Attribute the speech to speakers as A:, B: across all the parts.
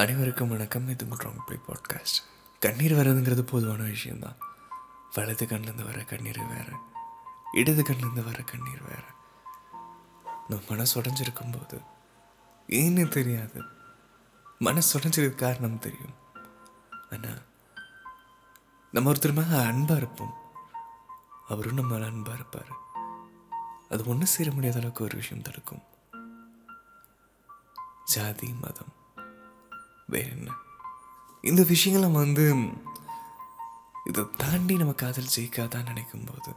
A: அனைவருக்கும் வணக்கம். இது ராங் பிளே பாட்காஸ்ட். கண்ணீர் வர்றதுங்கிறது பொதுவான விஷயந்தான் வலது கண்ணிலேருந்து வர கண்ணீர் வேறு. இடது கண்ணிலேருந்து வர கண்ணீர் வேறு. நம்ம மனசு உடஞ்சிருக்கும் போது ஏன்னு தெரியாது. மனசு உடஞ்சிருக்கு காரணம் தெரியும். ஆனால் நம்ம ஒருத்தர் மேலே அன்பாக இருப்போம். அவரும் நம்ம அன்பாக இருப்பார். அது ஒன்றும் சேர முடியாத அளவுக்கு ஒரு விஷயம் தடுக்கும். ஜாதி மதம் வேற என்ன? இந்த விஷயங்கள் நம்ம வந்து இதை தாண்டி நம்ம காதல் ஜெயிக்காதான் நினைக்கும் போது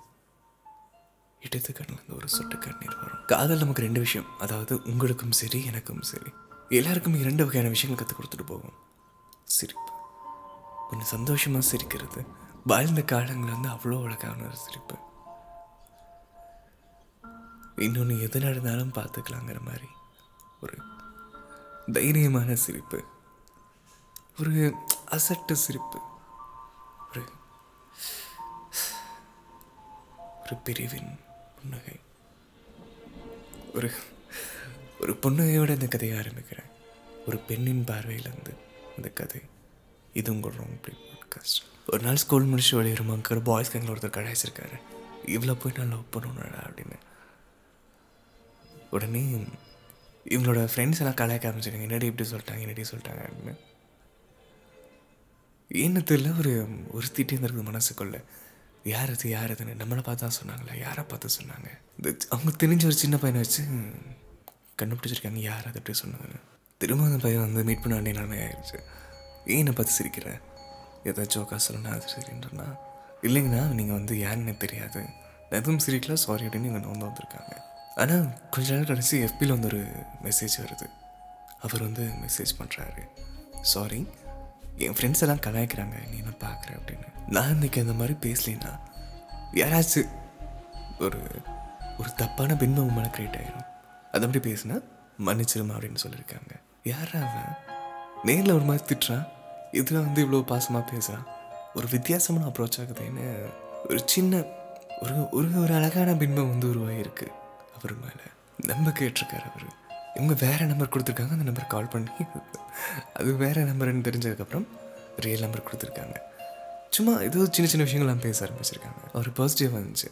A: இடது கண்ணில் ஒரு சொட்டு கண்ணீர் வரும். காதல் நமக்கு ரெண்டு விஷயம். அதாவது உங்களுக்கும் சரி எனக்கும் சரி. எல்லாருக்கும் இரண்டு வகையான விஷயங்கள் கற்றுக் கொடுத்துட்டு போகும் சிரிப்பு. கொஞ்சம் சந்தோஷமாக சிரிக்கிறது. வாழ்ந்த காலங்கள் வந்து அவ்வளோ அழகான ஒரு சிரிப்பு. இன்னொன்று எது நடந்தாலும் பார்த்துக்கலாங்கிற மாதிரி ஒரு தைரியமான சிரிப்பு. ஒரு அசட்டு சிரிப்பு. ஒரு ஒரு பிரிவின் புன்னகை. ஒரு ஒரு புன்னகையோட இந்த கதையை ஆரம்பிக்கிறேன். ஒரு பெண்ணின் பார்வையிலேருந்து இந்த கதை. இது உங்கள் ராங் பாட்காஸ்ட் ஒரு நாள் ஸ்கூல் முடிச்சு வெளியேறும் அங்கே பாய்ஸ் கேங்கில் ஒருத்தர் கடாய்ச்சிருக்காரு இவ்வளோ போய் நான் லவ் பண்ணணும்டா அப்படின்னு. உடனே இவங்களோட ஃப்ரெண்ட்ஸ் எல்லாம் கலாய்க்க ஆரம்பிச்சிருக்காங்க என்னடி இப்படி சொல்லிட்டாங்க என்னடி சொல்லிட்டாங்க அப்படின்னு. என்ன தெரியல ஒரு ஒரு திட்டின்னு இருக்குது மனசுக்குள்ள. யார் அது யார் அதுன்னு. நம்மளை பார்த்தா சொன்னாங்களா யாரை பார்த்து சொன்னாங்க? இந்த அவங்க தெரிஞ்ச ஒரு சின்ன பையனை வச்சு கண்டுபிடிச்சிருக்காங்க யார் அது அப்படி சொன்னதுன்னு. திரும்ப அந்த பையன் வந்து மீட் பண்ண வேண்டிய நிலைமை ஆயிடுச்சு. ஏன் பார்த்து சிரிக்கிறேன் ஏதாச்சும் ஜோக்கா சொல்லணும் அது சரின்றனா இல்லைங்கண்ணா நீங்கள் வந்து யாருன்னு எனக்கு தெரியாது. எதுவும் சிரிக்கல சாரி அப்படின்னு இவங்க வந்து வந்திருக்காங்க. ஆனால் கொஞ்ச நாள் கடைசி எஃபியில் வந்து ஒரு மெசேஜ் வருது. அவர் வந்து மெசேஜ் பண்ணுறாரு சாரி என் ஃப்ரெண்ட்ஸ் எல்லாம் கலாய்க்கிறாங்க நீ என்ன பார்க்குற அப்படின்னு. நான் இன்னைக்கு அந்த மாதிரி பேசலைன்னா யாராச்சும் ஒரு ஒரு தப்பான பின்பம் மேலே கிரியேட் ஆகிடும் அது அப்படி பேசுனா மன்னிச்சிருமா அப்படின்னு சொல்லியிருக்காங்க. யாரா அவன்? நேரில் ஒரு மாதிரி திட்டுறான். இதில் வந்து இவ்வளோ பாசமாக பேசுகிறான் ஒரு வித்தியாசமான அப்ரோச் ஆகுதுன்னு ஒரு சின்ன ஒரு ஒரு ஒரு அழகான பின்பம் வந்து உருவாகிருக்கு அவர் மேலே. நம்ப கேட்டிருக்காரு அவர். இவங்க வேறு நம்பர் கொடுத்துருக்காங்க அந்த நம்பர் கால் பண்ணி அது வேறு நம்பர்னு தெரிஞ்சதுக்கப்புறம் ரியல் நம்பர் கொடுத்துருக்காங்க. சும்மா ஏதோ சின்ன சின்ன விஷயங்கள்லாம் பேச ஆரம்பிச்சிருக்காங்க. ஒரு பர்ஸ்டே வந்துச்சு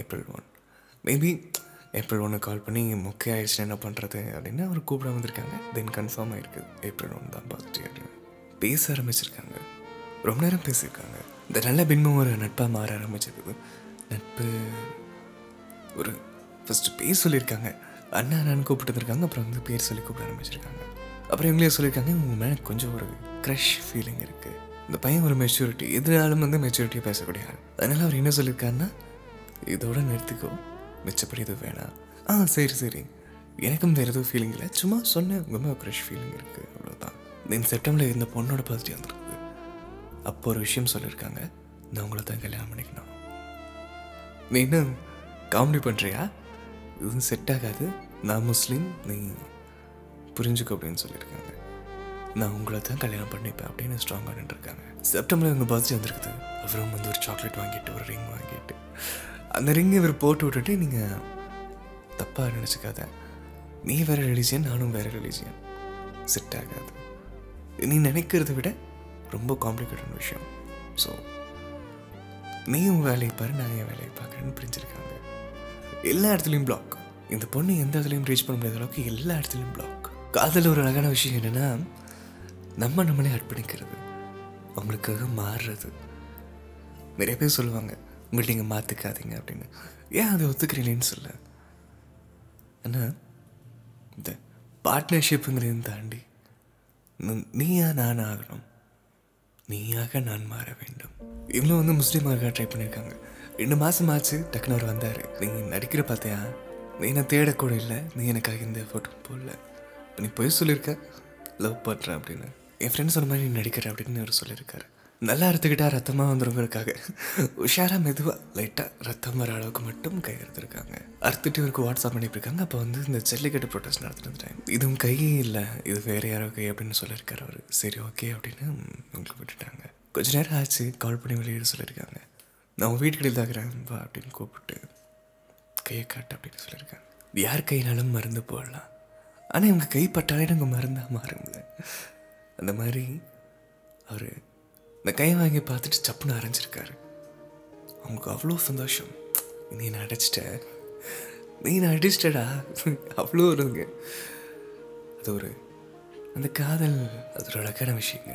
A: ஏப்ரல் ஒன் மேபி ஏப்ரல் ஒன்று கால் பண்ணி மொக்கை ஆயிடுச்சுன்னா என்ன பண்ணுறது அப்படின்னு அவர் கூப்பிட வந்திருக்காங்க. தென் கன்ஃபார்ம் ஆகிருக்கு ஏப்ரல் ஒன் தான் பர்த்டே அப்படின்னு. பேச ஆரம்பிச்சிருக்காங்க. ரொம்ப நேரம் பேசியிருக்காங்க. இந்த நல்ல பின்பம் ஒரு நட்பாக மாற ஆரம்பிச்சிருக்குது நட்பு ஒரு ஃபஸ்ட்டு பேர் சொல்லியிருக்காங்க. அண்ணா அண்ணான்னு கூப்பிட்டு இருக்காங்க அப்புறம் வந்து பேர் சொல்லி கூப்பிட ஆரம்பிச்சிருக்காங்க. அப்புறம் இவங்களே சொல்லியிருக்காங்க உங்கள் மேலே கொஞ்சம் ஒரு க்ரஷ் ஃபீலிங் இருக்குது இந்த பையன் ஒரு மெச்சூரிட்டி எதிராலும் வந்து மெச்சூரிட்டியாக பேசக்கூடிய ஆள். அதனால் அவர் என்ன சொல்லியிருக்காருன்னா இதோட நிறுத்திக்கோ. மிச்சப்படி எதுவும் வேணாம். ஆ சரி சரி. எனக்கும் வேறு எதுவும் ஃபீலிங் இல்லை. சும்மா சொன்னேன் உங்கள் மேலே க்ரஷ் ஃபீலிங் இருக்குது அவ்வளோதான் இந்த செப்டம்பரில் இந்த பொண்ணோட பர்த்டே வந்துருக்குது அப்போ ஒரு விஷயம் சொல்லியிருக்காங்க. நான் உங்களை தான் கல்யாணம் பண்ணிக்கணும். நீ என்ன காமெடி பண்ணுறியா இதுவும் செட் ஆகாது. நான் முஸ்லீம் நீ புரிஞ்சுக்கோ அப்படின்னு சொல்லியிருக்காங்க. நான் உங்களை தான் கல்யாணம் பண்ணிப்பேன் அப்படின்னு ஸ்ட்ராங்காக நின்றுருக்காங்க. செப்டம்பரில் உங்கள் பர்த்டே வந்திருக்குது. அவரும் வந்து ஒரு சாக்லேட் வாங்கிட்டு ஒரு ரிங் வாங்கிட்டு. அந்த ரிங் இவர் போட்டு விட்டுட்டு நீங்கள் தப்பாக நினச்சிக்காத. நீ வேறு ரிலீஜியன் நானும் வேறு ரிலீஜியன் செட் ஆகாது. நீ நினைக்கிறத விட ரொம்ப காம்ப்ளிகேட்டான விஷயம். ஸோ நீ உன் வேலையை பாரு நான் என் வேலையை பார்க்குறேன்னு பிரிஞ்சிருக்காங்க. எல்லா இடத்துலையும் பிளாக் இந்த பொண்ணு எந்த இடத்துலையும் ரீச் பண்ண முடியாத அளவுக்கு எல்லா இடத்துலையும் பிளாக் காதல் ஒரு அழகான விஷயம் என்னென்னா நம்ம நம்மளே அர்ப்பணிக்கிறது அவங்களுக்காக மாறுறது. நிறைய பேர் சொல்லுவாங்க உங்கள்ட்ட நீங்கள் மாற்றிக்காதீங்க அப்படின்னு. ஏன் அதை ஒத்துக்கிறீங்களேன்னு சொல்ல. ஆனால் இந்த பார்ட்னர்ஷிப்புங்கிறதையும் தாண்டி நீயா நான் ஆகணும். நீயாக நான் மாற வேண்டும். இவ்வளோ வந்து முஸ்லீமாக ட்ரை பண்ணியிருக்காங்க ரெண்டு மாதம் ஆச்சு டக்குன்னு அவர் வந்தார். நீ நடிக்கிற பார்த்தியா நீ என்னை தேடக்கூட இல்லை. நீ எனக்காக இந்த ஃபோட்டோ போடல. நீ போய் சொல்லியிருக்க லவ் பண்ணுறேன் அப்படின்னு. என் ஃப்ரெண்ட் சொன்ன மாதிரி நீ நடிக்கிற அப்படின்னு அவர் சொல்லியிருக்காரு நல்லா அறுத்துக்கிட்டா ரத்தமாக வந்துருவருக்காக உஷாராக மெதுவாக லைட்டாக ரத்தம் வர அளவுக்கு மட்டும் கை அறுத்துருக்காங்க. அறுத்துட்டு இவருக்கு வாட்ஸ்அப் பண்ணியிருக்காங்க அப்போ வந்து இந்த ஜல்லிக்கட்டு ப்ரொட்டஸ்ட் நடத்துகிற டைம் இதுவும் கையே இல்லை. இது வேறு யாரோ கை அப்படின்னு சொல்லியிருக்காரு அவர். சரி ஓகே அப்படின்னு உங்களுக்கு விட்டுட்டாங்க. கொஞ்ச நேரம் ஆச்சு. கால் பண்ணி வெளியிட சொல்லியிருக்காங்க நான் உன் வீட்டுக்கிட்ட தாக்குறேன். வா அப்படின்னு கூப்பிட்டு கையை காட்டு அப்படின்னு சொல்லியிருக்காங்க. யார் கையினாலும் மருந்து போடலாம். ஆனால் இவங்க கைப்பட்டாலே நாங்கள் மருந்தாக மாறும்ல. அந்த மாதிரி அவர் இந்த கை வாங்கி பார்த்துட்டு சப்புன்னு அரைஞ்சிருக்காரு. அவங்களுக்கு அவ்வளோ சந்தோஷம். நீ நான் அடைச்சிட்ட. நீ நான் அடிச்சிட்டடா. அவ்வளோ வருங்க அது ஒரு அந்த காதல் அது ஒரு அழகான விஷயங்க.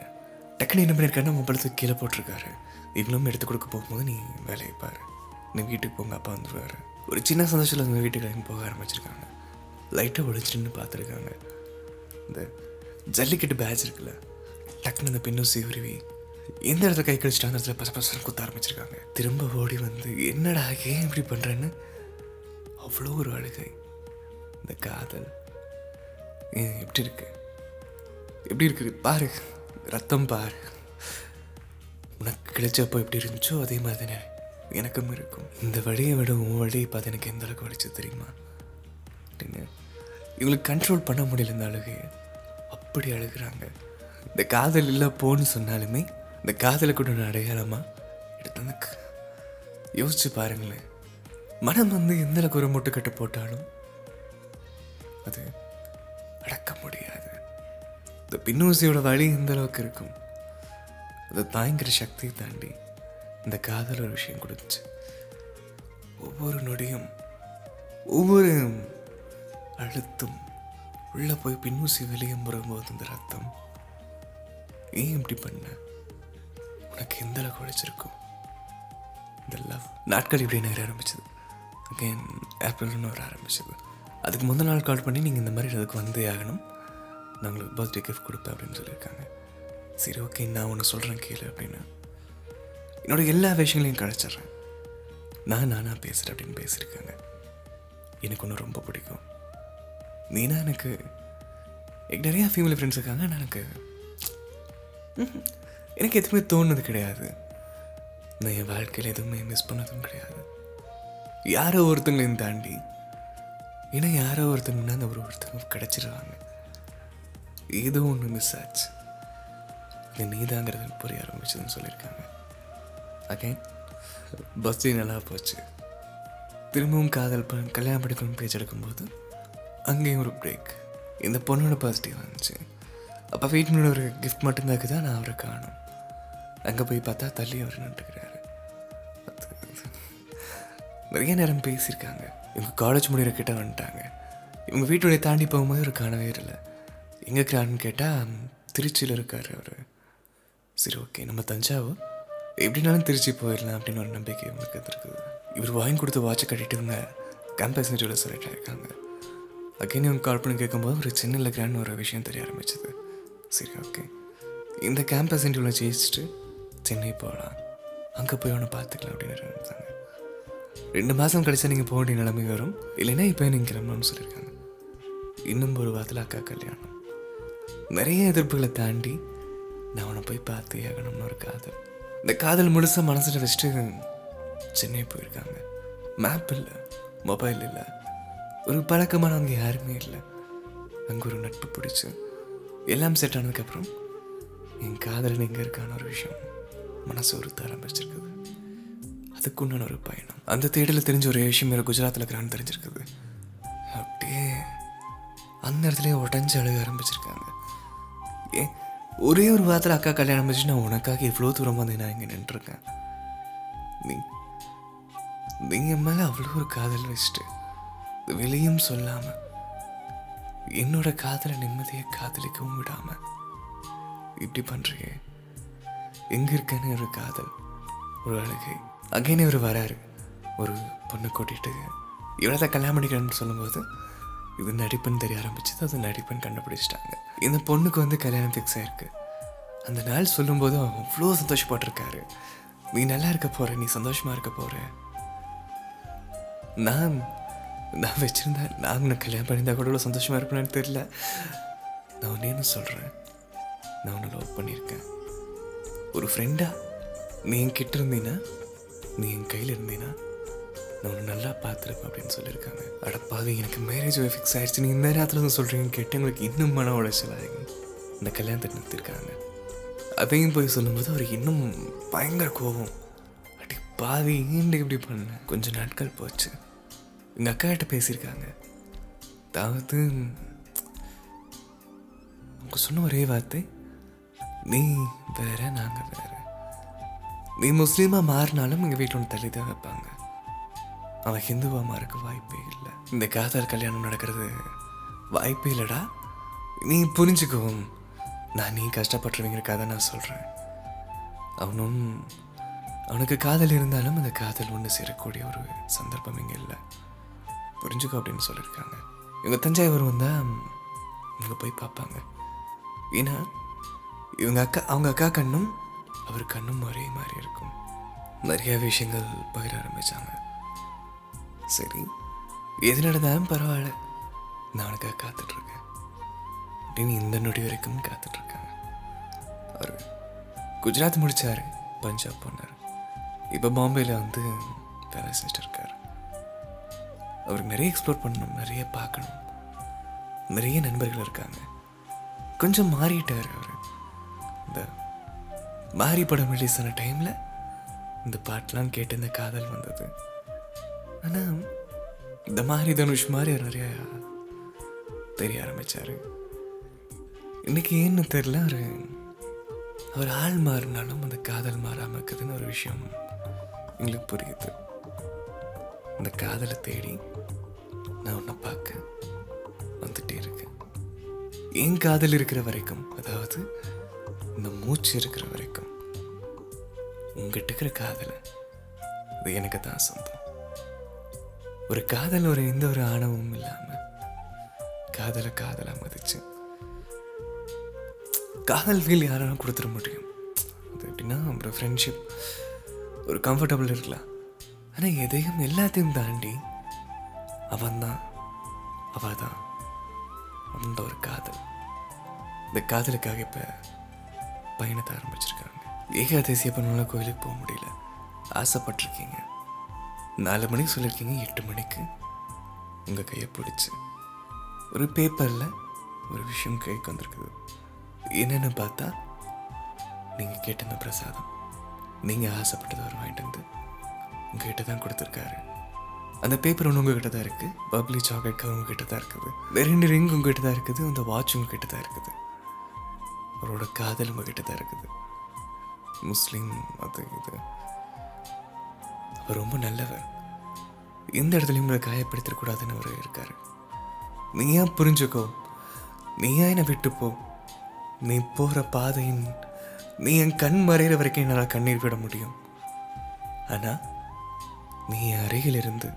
A: டக்குனு என்ன பண்ணியிருக்காருன்னா மொபைல் கீழே போட்டிருக்காரு. இவங்களும் எடுத்து கொடுக்க போகும்போது நீ வேலையை பாரு. நீ வீட்டுக்கு போங்க அப்பா வந்துடுவார் ஒரு சின்ன சந்தோஷத்தில் அந்த வீட்டுக்கு போக ஆரம்பிச்சிருக்காங்க. லைட்டாக ஒழிச்சிட்டுன்னு பார்த்துருக்காங்க. இந்த ஜல்லிக்கட்டு பேட்ச் இருக்குல்ல டக்குன்னு அந்த பின்னூசி உருவி எந்த இடத்துல கை கழிச்சிட்டு அந்த இடத்துல பச பசங்க குத்த ஆரம்பிச்சிருக்காங்க. திரும்ப ஓடி வந்து என்னடா ஏன் இப்படி பண்ணுறேன்னு அவ்வளோ ஒரு அழுகை. இந்த காதல் எப்படி இருக்கு? எப்படி இருக்குது பாரு. ரத்தம் பார். உனக்கு கிடைச்சப்போ எப்படி இருந்துச்சோ அதே மாதிரி தானே எனக்கும் இருக்கும். இந்த வழியை விட உன் வழியை பார்த்து எனக்கு எந்த அளவுக்கு வடிச்சு தெரியுமா? அப்படின்னு. இவங்களுக்கு கண்ட்ரோல் பண்ண முடியல இந்த அழுகையை. அப்படி அழுகுறாங்க. இந்த காதல் இல்லை போன்னு சொன்னாலுமே இந்த காதலை கூட ஒரு அடையாளமாக எடுத்து வந்து யோசிச்சு பாருங்களேன். மனம் வந்து எந்த அளவுக்கு ஒரு முட்டுக்கட்டு போட்டாலும் அது அடக்க முடியாது. இந்த பின்னூசியோட வழி எந்த அளவுக்கு இருக்கும்? அதை தாங்கிற சக்தியை தாண்டி இந்த காதல் ஒரு விஷயம் கொடுத்துச்சு. ஒவ்வொரு நொடியும் ஒவ்வொரு அழுத்தம் உள்ளே போய் பின்னூசி வெளியே வரும்போது இந்த ரத்தம். ஏன் இப்படி பண்ண? உனக்கு எந்த அளவுக்கு உழைச்சிருக்கும் இந்த லவ் நாட்கள் இப்படி நேர ஆரம்பிச்சது. அகைன் ஏப்ரல்னு வர ஆரம்பிச்சது. அதுக்கு முதல் நாள் கால் பண்ணி நீங்கள் இந்த மாதிரி அதுக்கு வந்தே ஆகணும். நான் உங்களுக்கு பர்த்டே கிஃப்ட் கொடுப்பேன் அப்படின்னு சொல்லியிருக்காங்க. சரி ஓகே நான் ஒன்று சொல்கிறேன் கேளு அப்படின்னு. என்னோட எல்லா விஷயங்களையும் கழிச்சிட்றேன். நான் நானாக பேசுகிறேன் அப்படின்னு பேசியிருக்காங்க. எனக்கு ஒன்று ரொம்ப பிடிக்கும். நீனா எனக்கு எனக்கு நிறையா ஃபீமேல் ஃப்ரெண்ட்ஸ் இருக்காங்க ஆனால் எனக்கு எனக்கு எதுவுமே தோணுது கிடையாது. நான் என் வாழ்க்கையில் எதுவுமே மிஸ் பண்ணதும் கிடையாது. யாரோ ஒருத்தங்களையும் தாண்டி ஏன்னா யாரோ ஒருத்தங்கன்னா அந்த ஒரு ஒருத்தங்க கிடச்சிருவாங்க. ஏதோ ஒன்று மிஸ் ஆச்சு. இது நீதாங்கிறது புரிய ஆரம்பிச்சதுன்னு சொல்லியிருக்காங்க. அகைன் பஸ் நல்லா போச்சு. திரும்பவும் காதல் பண்ண கல்யாணம் படிக்கணும் பேச்சு எடுக்கும்போது அங்கேயும் ஒரு பிரேக் இந்த பொண்ணோட பாசிட்டிவ் வந்துச்சு. அப்போ வீட்டினோட ஒரு கிஃப்ட் மட்டும்தான் தான் நான் அவரை காணும். அங்கே போய் பார்த்தா தள்ளி அவர் நின்றுக்கிறாரு. நிறைய நேரம் பேசியிருக்காங்க. இவங்க காலேஜ் முடிகிற கிட்ட வந்துட்டாங்க. இவங்க வீட்டுடைய தாண்டி போகும்போது ஒரு காணவே இல்லை. எங்கே இருக்கிறாருன்னு கேட்டால் திருச்சியில் இருக்கார் அவர். சரி ஓகே நம்ம தஞ்சாவூர். எப்படினாலும் திருச்சி போயிடலாம் அப்படின்னு ஒரு நம்பிக்கை உங்களுக்கு இருக்குது இவர் வாங்கி கொடுத்த வாட்சை கட்டிட்டு இவங்க கேம்பஸ் இன்டர்வியூவில் செலக்ட் ஆகிருக்காங்க அகைன் இவங்க கால் பண்ணி கேட்கும்போது ஒரு சின்ன இல்லைக்கிறான்னு ஒரு விஷயம் தெரிய ஆரம்பிச்சது. சரி ஓகே. இந்த கேம்பஸ் இன்டர்வியூவில் ஜெயிச்சுட்டு சென்னை போகலாம். அங்கே போய் அவனை பார்த்துக்கலாம் அப்படின்னு இருந்தாங்க ரெண்டு மாதம் கழிச்சா நீங்கள் போக வேண்டிய நிலைமை வரும். இல்லைன்னா இப்போ நீங்கள் கிளம்பணும்னு சொல்லியிருக்காங்க. இன்னும் ஒரு வாரத்தில் அக்கா கல்யாணம். நிறைய எதிர்ப்புகளை தாண்டி நான் அவனை போய் பார்த்து ஆகணும்னு ஒரு காதல். இந்த காதல் முழுசாக மனசில் வச்சுட்டு சென்னை போயிருக்காங்க. மேப் இல்லை மொபைல் இல்லை. ஒரு பழக்கமானவங்க யாருமே இல்லை. அங்கே ஒரு நட்பு பிடிச்சி எல்லாம் செட் ஆனதுக்கப்புறம் என் காதலன் எங்கே இருக்கான ஒரு விஷயம் மனசு உறுத்த ஆரம்பிச்சிருக்குது. அதுக்குண்டான ஒரு பயணம். அந்த தேடலில் தெரிஞ்ச ஒரு விஷயம் வேறு குஜராத்தில் இருக்கிறான்னு தெரிஞ்சிருக்குது. அப்படியே அந்த இடத்துலயே உடஞ்சி அழுக ஆரம்பிச்சிருக்காங்க ஒரே ஒரு வாரத்தில் அக்கா கல்யாணம் வச்சு நான் உனக்காக இவ்வளோ தூரம் வந்து நான் இங்கே நின்றுருக்கேன். நீ நீங்கள் மேலே அவ்வளோ ஒரு காதல் வச்சுட்டு வெளியும் சொல்லாமல் என்னோட காதலை நிம்மதியை காதலிக்கவும் விடாமல் இப்படி பண்ணுறீங்க எங்கே இருக்கேன்னு ஒரு காதல் ஒரு அழுகை. அகைனே ஒரு வராரு ஒரு பொண்ணை கூட்டிகிட்டு இவ்வளோ தான் கல்யாணம் பண்ணிக்கிறேன்னு சொல்லும்போது இது நடிப்புன்னு தெரிய ஆரம்பிச்சது அது நடிப்புன்னு கண்டுபிடிச்சிட்டாங்க. இந்த பொண்ணுக்கு வந்து கல்யாணம் ஃபிக்ஸ் ஆயிருக்கு. அந்த நாள் சொல்லும்போது அவன் அவ்வளோ சந்தோஷப்பட்டிருக்காரு. நீ நல்லா இருக்க போகிற நீ சந்தோஷமாக இருக்க போகிற நான் நான் வச்சுருந்தா நான் உன்னை கல்யாணம் பண்ணியிருந்தா கூட இவ்வளோ சந்தோஷமாக இருப்பேன்னு தெரியல. நான் உன்னேன்னு சொல்கிறேன் நான் உன்னை லவ் பண்ணியிருக்கேன். ஒரு ஃப்ரெண்டா நீ என் கிட்ட இருந்தீன்னா நீ என் கையில் இருந்தீன்னா நான் உன்னை நல்லா பார்த்துருப்பேன் அப்படின்னு சொல்லியிருக்காங்க. அடப்பாவி எனக்கு மேரேஜ் ஃபிக்ஸ் ஆயிடுச்சு நீங்கள் இந்த நேரத்தில் வந்து சொல்கிறீங்கன்னு கேட்டு உங்களுக்கு இன்னும் மன உளைச்சல் இந்த கல்யாணத்தை நிறுத்திருக்காங்க. அதையும் போய் சொல்லும்போது அவர் இன்னும் பயங்கர கோபம். அடி பாவி ஏன்டி இப்படி பண்ண? கொஞ்சம் நாட்கள் போச்சு. எங்கள் அக்கா கிட்ட பேசியிருக்காங்க. அதாவது அவங்க சொன்ன ஒரே வார்த்தை நீ வேற நாங்கள் வேற. நீ முஸ்லீமாக மாறினாலும் எங்கள் வீட்டில் ஒன்று தள்ளி தான் வைப்பாங்க. அவன் ஹிந்துவாமா இருக்க வாய்ப்பே இல்லை. இந்த காதல் கல்யாணம் நடக்கிறது வாய்ப்பே இல்லைடா. நீ புரிஞ்சுக்கவும் நான் நீ கஷ்டப்பட்டுருவீங்கிறக்காக நான் சொல்கிறேன் அவனும் அவனுக்கு காதல் இருந்தாலும் அந்த காதல் ஒன்று சேரக்கூடிய ஒரு சந்தர்ப்பம் இங்கே இல்லை. புரிஞ்சுக்கோ அப்படின்னு சொல்லியிருக்காங்க. இவங்க தஞ்சாவூர் வந்தால் இவங்க போய் பார்ப்பாங்க. ஏன்னா இவங்க அக்கா அவங்க அக்கா கண்ணும் அவர் கண்ணும் ஒரே மாதிரி இருக்கும். நிறைய விஷயங்கள் பகிர ஆரம்பித்தாங்க சரி. எது நடந்தாலும் பரவாயில்ல. நான் உனக்காக காத்துட்ருக்கேன். அப்படின்னு இந்த நொடி வரைக்கும் காத்துட்ருக்காங்க. அவர் குஜராத் முடிச்சாரு. பஞ்சாப் போனார். இப்போ பாம்பேயில் வந்து வேலை செஞ்சுட்டு அவருக்கு நிறைய எக்ஸ்ப்ளோர் பண்ணணும் நிறைய பார்க்கணும். நிறைய நண்பர்கள் இருக்காங்க. கொஞ்சம் மாறிட்டார் அவர். இந்த மாறி படம் ரிலீஸ் ஆன டைமில் இந்த பாட்டெலாம் கேட்டு இந்த காதல் வந்தது. ஆனால் இந்த மாதிரி தனுஷ் மாதிரி அவர் தெரிய ஆரம்பித்தார் இன்னைக்கு ஏன்னு தெரில அவர் அவர் ஆள் மாறினாலும் அந்த காதல் மாறாமல் இருக்குதுன்னு ஒரு விஷயம் எங்களுக்கு புரியுது. அந்த காதலை தேடி நான் உன்னை பார்க்க வந்துட்டே இருக்கேன். என் காதல் இருக்கிற வரைக்கும் அதாவது இந்த மூச்சு இருக்கிற வரைக்கும் உங்ககிட்ட இருக்கிற காதலை அது எனக்கு தான் சொந்தம். ஒரு காதல் ஒரு எந்த ஒரு ஆணவமும் இல்லாமல் காதலை காதலாக மதிச்சு காதல் ஃபீல் யாராலும் கொடுத்துட முடியும். அது எப்படின்னா ஒரு ஃப்ரெண்ட்ஷிப் ஒரு கம்ஃபர்டபுள் இருக்கலாம். ஆனால் எதையும் எல்லாத்தையும் தாண்டி அவன் தான் தான் அந்த ஒரு காதல். இந்த காதலுக்காக இப்போ பயணத்தை ஆரம்பிச்சிருக்காங்க. ஏகாதசி பண்ணலாம் கோயிலுக்கு போக முடியல. ஆசைப்பட்டிருக்கீங்க. நாலு மணிக்கு சொல்லியிருக்கீங்க எட்டு மணிக்கு. உங்கள் கையை பிடிச்சி. ஒரு பேப்பரில் ஒரு விஷயம் கைக்கு வந்திருக்குது. என்னென்னு பார்த்தா நீங்கள் கேட்டிருந்த பிரசாதம். நீங்கள் ஆசைப்பட்டது அவர் வாங்கிட்டு வந்து உங்ககிட்ட தான் கொடுத்துருக்காரு. அந்த பேப்பர் ஒன்று உங்ககிட்ட தான் இருக்குது பப்ளி சாக்லேட் கவர் உங்ககிட்ட தான் இருக்குது. ரெண்டு ரிங் உங்ககிட்ட தான் இருக்குது? அந்த வாட்ச் உங்ககிட்ட தான் இருக்குது. அவரோட காதல் உங்ககிட்ட தான் இருக்குது. முஸ்லீம் அது இது. ரொம்ப நல்லவர் எந்த இடத்துலையும் உங்களை காயப்படுத்திடக்கூடாதுன்னு அவர் இருக்கார். நீ ஏன் புரிஞ்சுக்கோ? நீ ஏன் என்னை விட்டு போ நீ போகிற பாதையின் நீ என் கண் மறைகிற வரைக்கும் என்னால் கண்ணீர் விட முடியும். ஆனால் நீ என் அருகில் இருந்து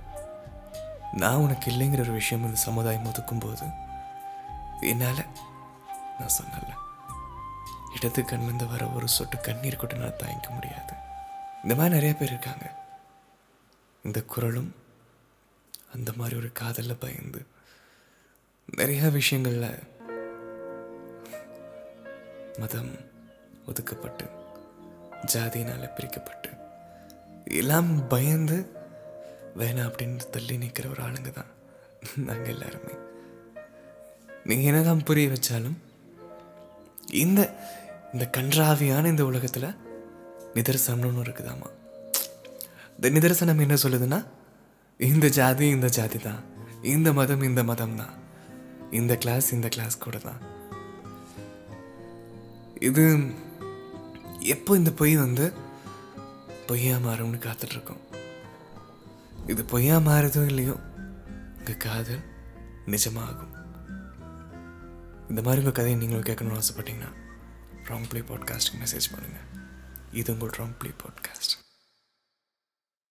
A: நான் உனக்கு இல்லைங்கிற ஒரு விஷயம் இந்த சமுதாயம் ஒதுக்கும்போது என்னால் நான் சொன்னல இடது கண்ணிலேருந்து வர ஒரு சொட்டு கண்ணீர் கூட நான் தாங்கிக்க முடியாது. இந்த மாதிரி நிறைய பேர் இருக்காங்க. இந்த குரலும் அந்த மாதிரி ஒரு காதலில் பயந்து நிறைய விஷயங்களில் மதம் ஒதுக்கப்பட்டு ஜாதியினால் பிரிக்கப்பட்டு எல்லாம் பயந்து வேணாம் அப்படின்னு தள்ளி நிற்கிற ஒரு ஆளுங்க தான் நாங்கள் எல்லாருமே. நீங்கள் என்னதான் புரிய வச்சாலும் இந்த இந்த கன்றாவியான இந்த உலகத்தில் நிதர்சனம்னு இருக்குதாமா இந்த நிதர்சனம் என்ன சொல்லுதுன்னா இந்த ஜாதி இந்த ஜாதி தான். இந்த மதம் இந்த மதம் தான். இந்த கிளாஸ் இந்த கிளாஸ் கூட தான். இது எப்போ இந்த பொய் வந்து பொய்யா மாறும்னு காத்துட்டு இருக்கோம் இது பொய்யா மாறுதோ இல்லையோ உங்கள் காதல் நிஜமாகும். இந்த மாதிரி உங்கள் கதையை நீங்களும் கேட்கணும்னு ஆசைப்பட்டீங்கன்னா ராங் ப்ளே பாட்காஸ்ட்டுக்கு மெசேஜ் பண்ணுங்கள் இது உங்கள் ராங் ப்ளே பாட்காஸ்ட்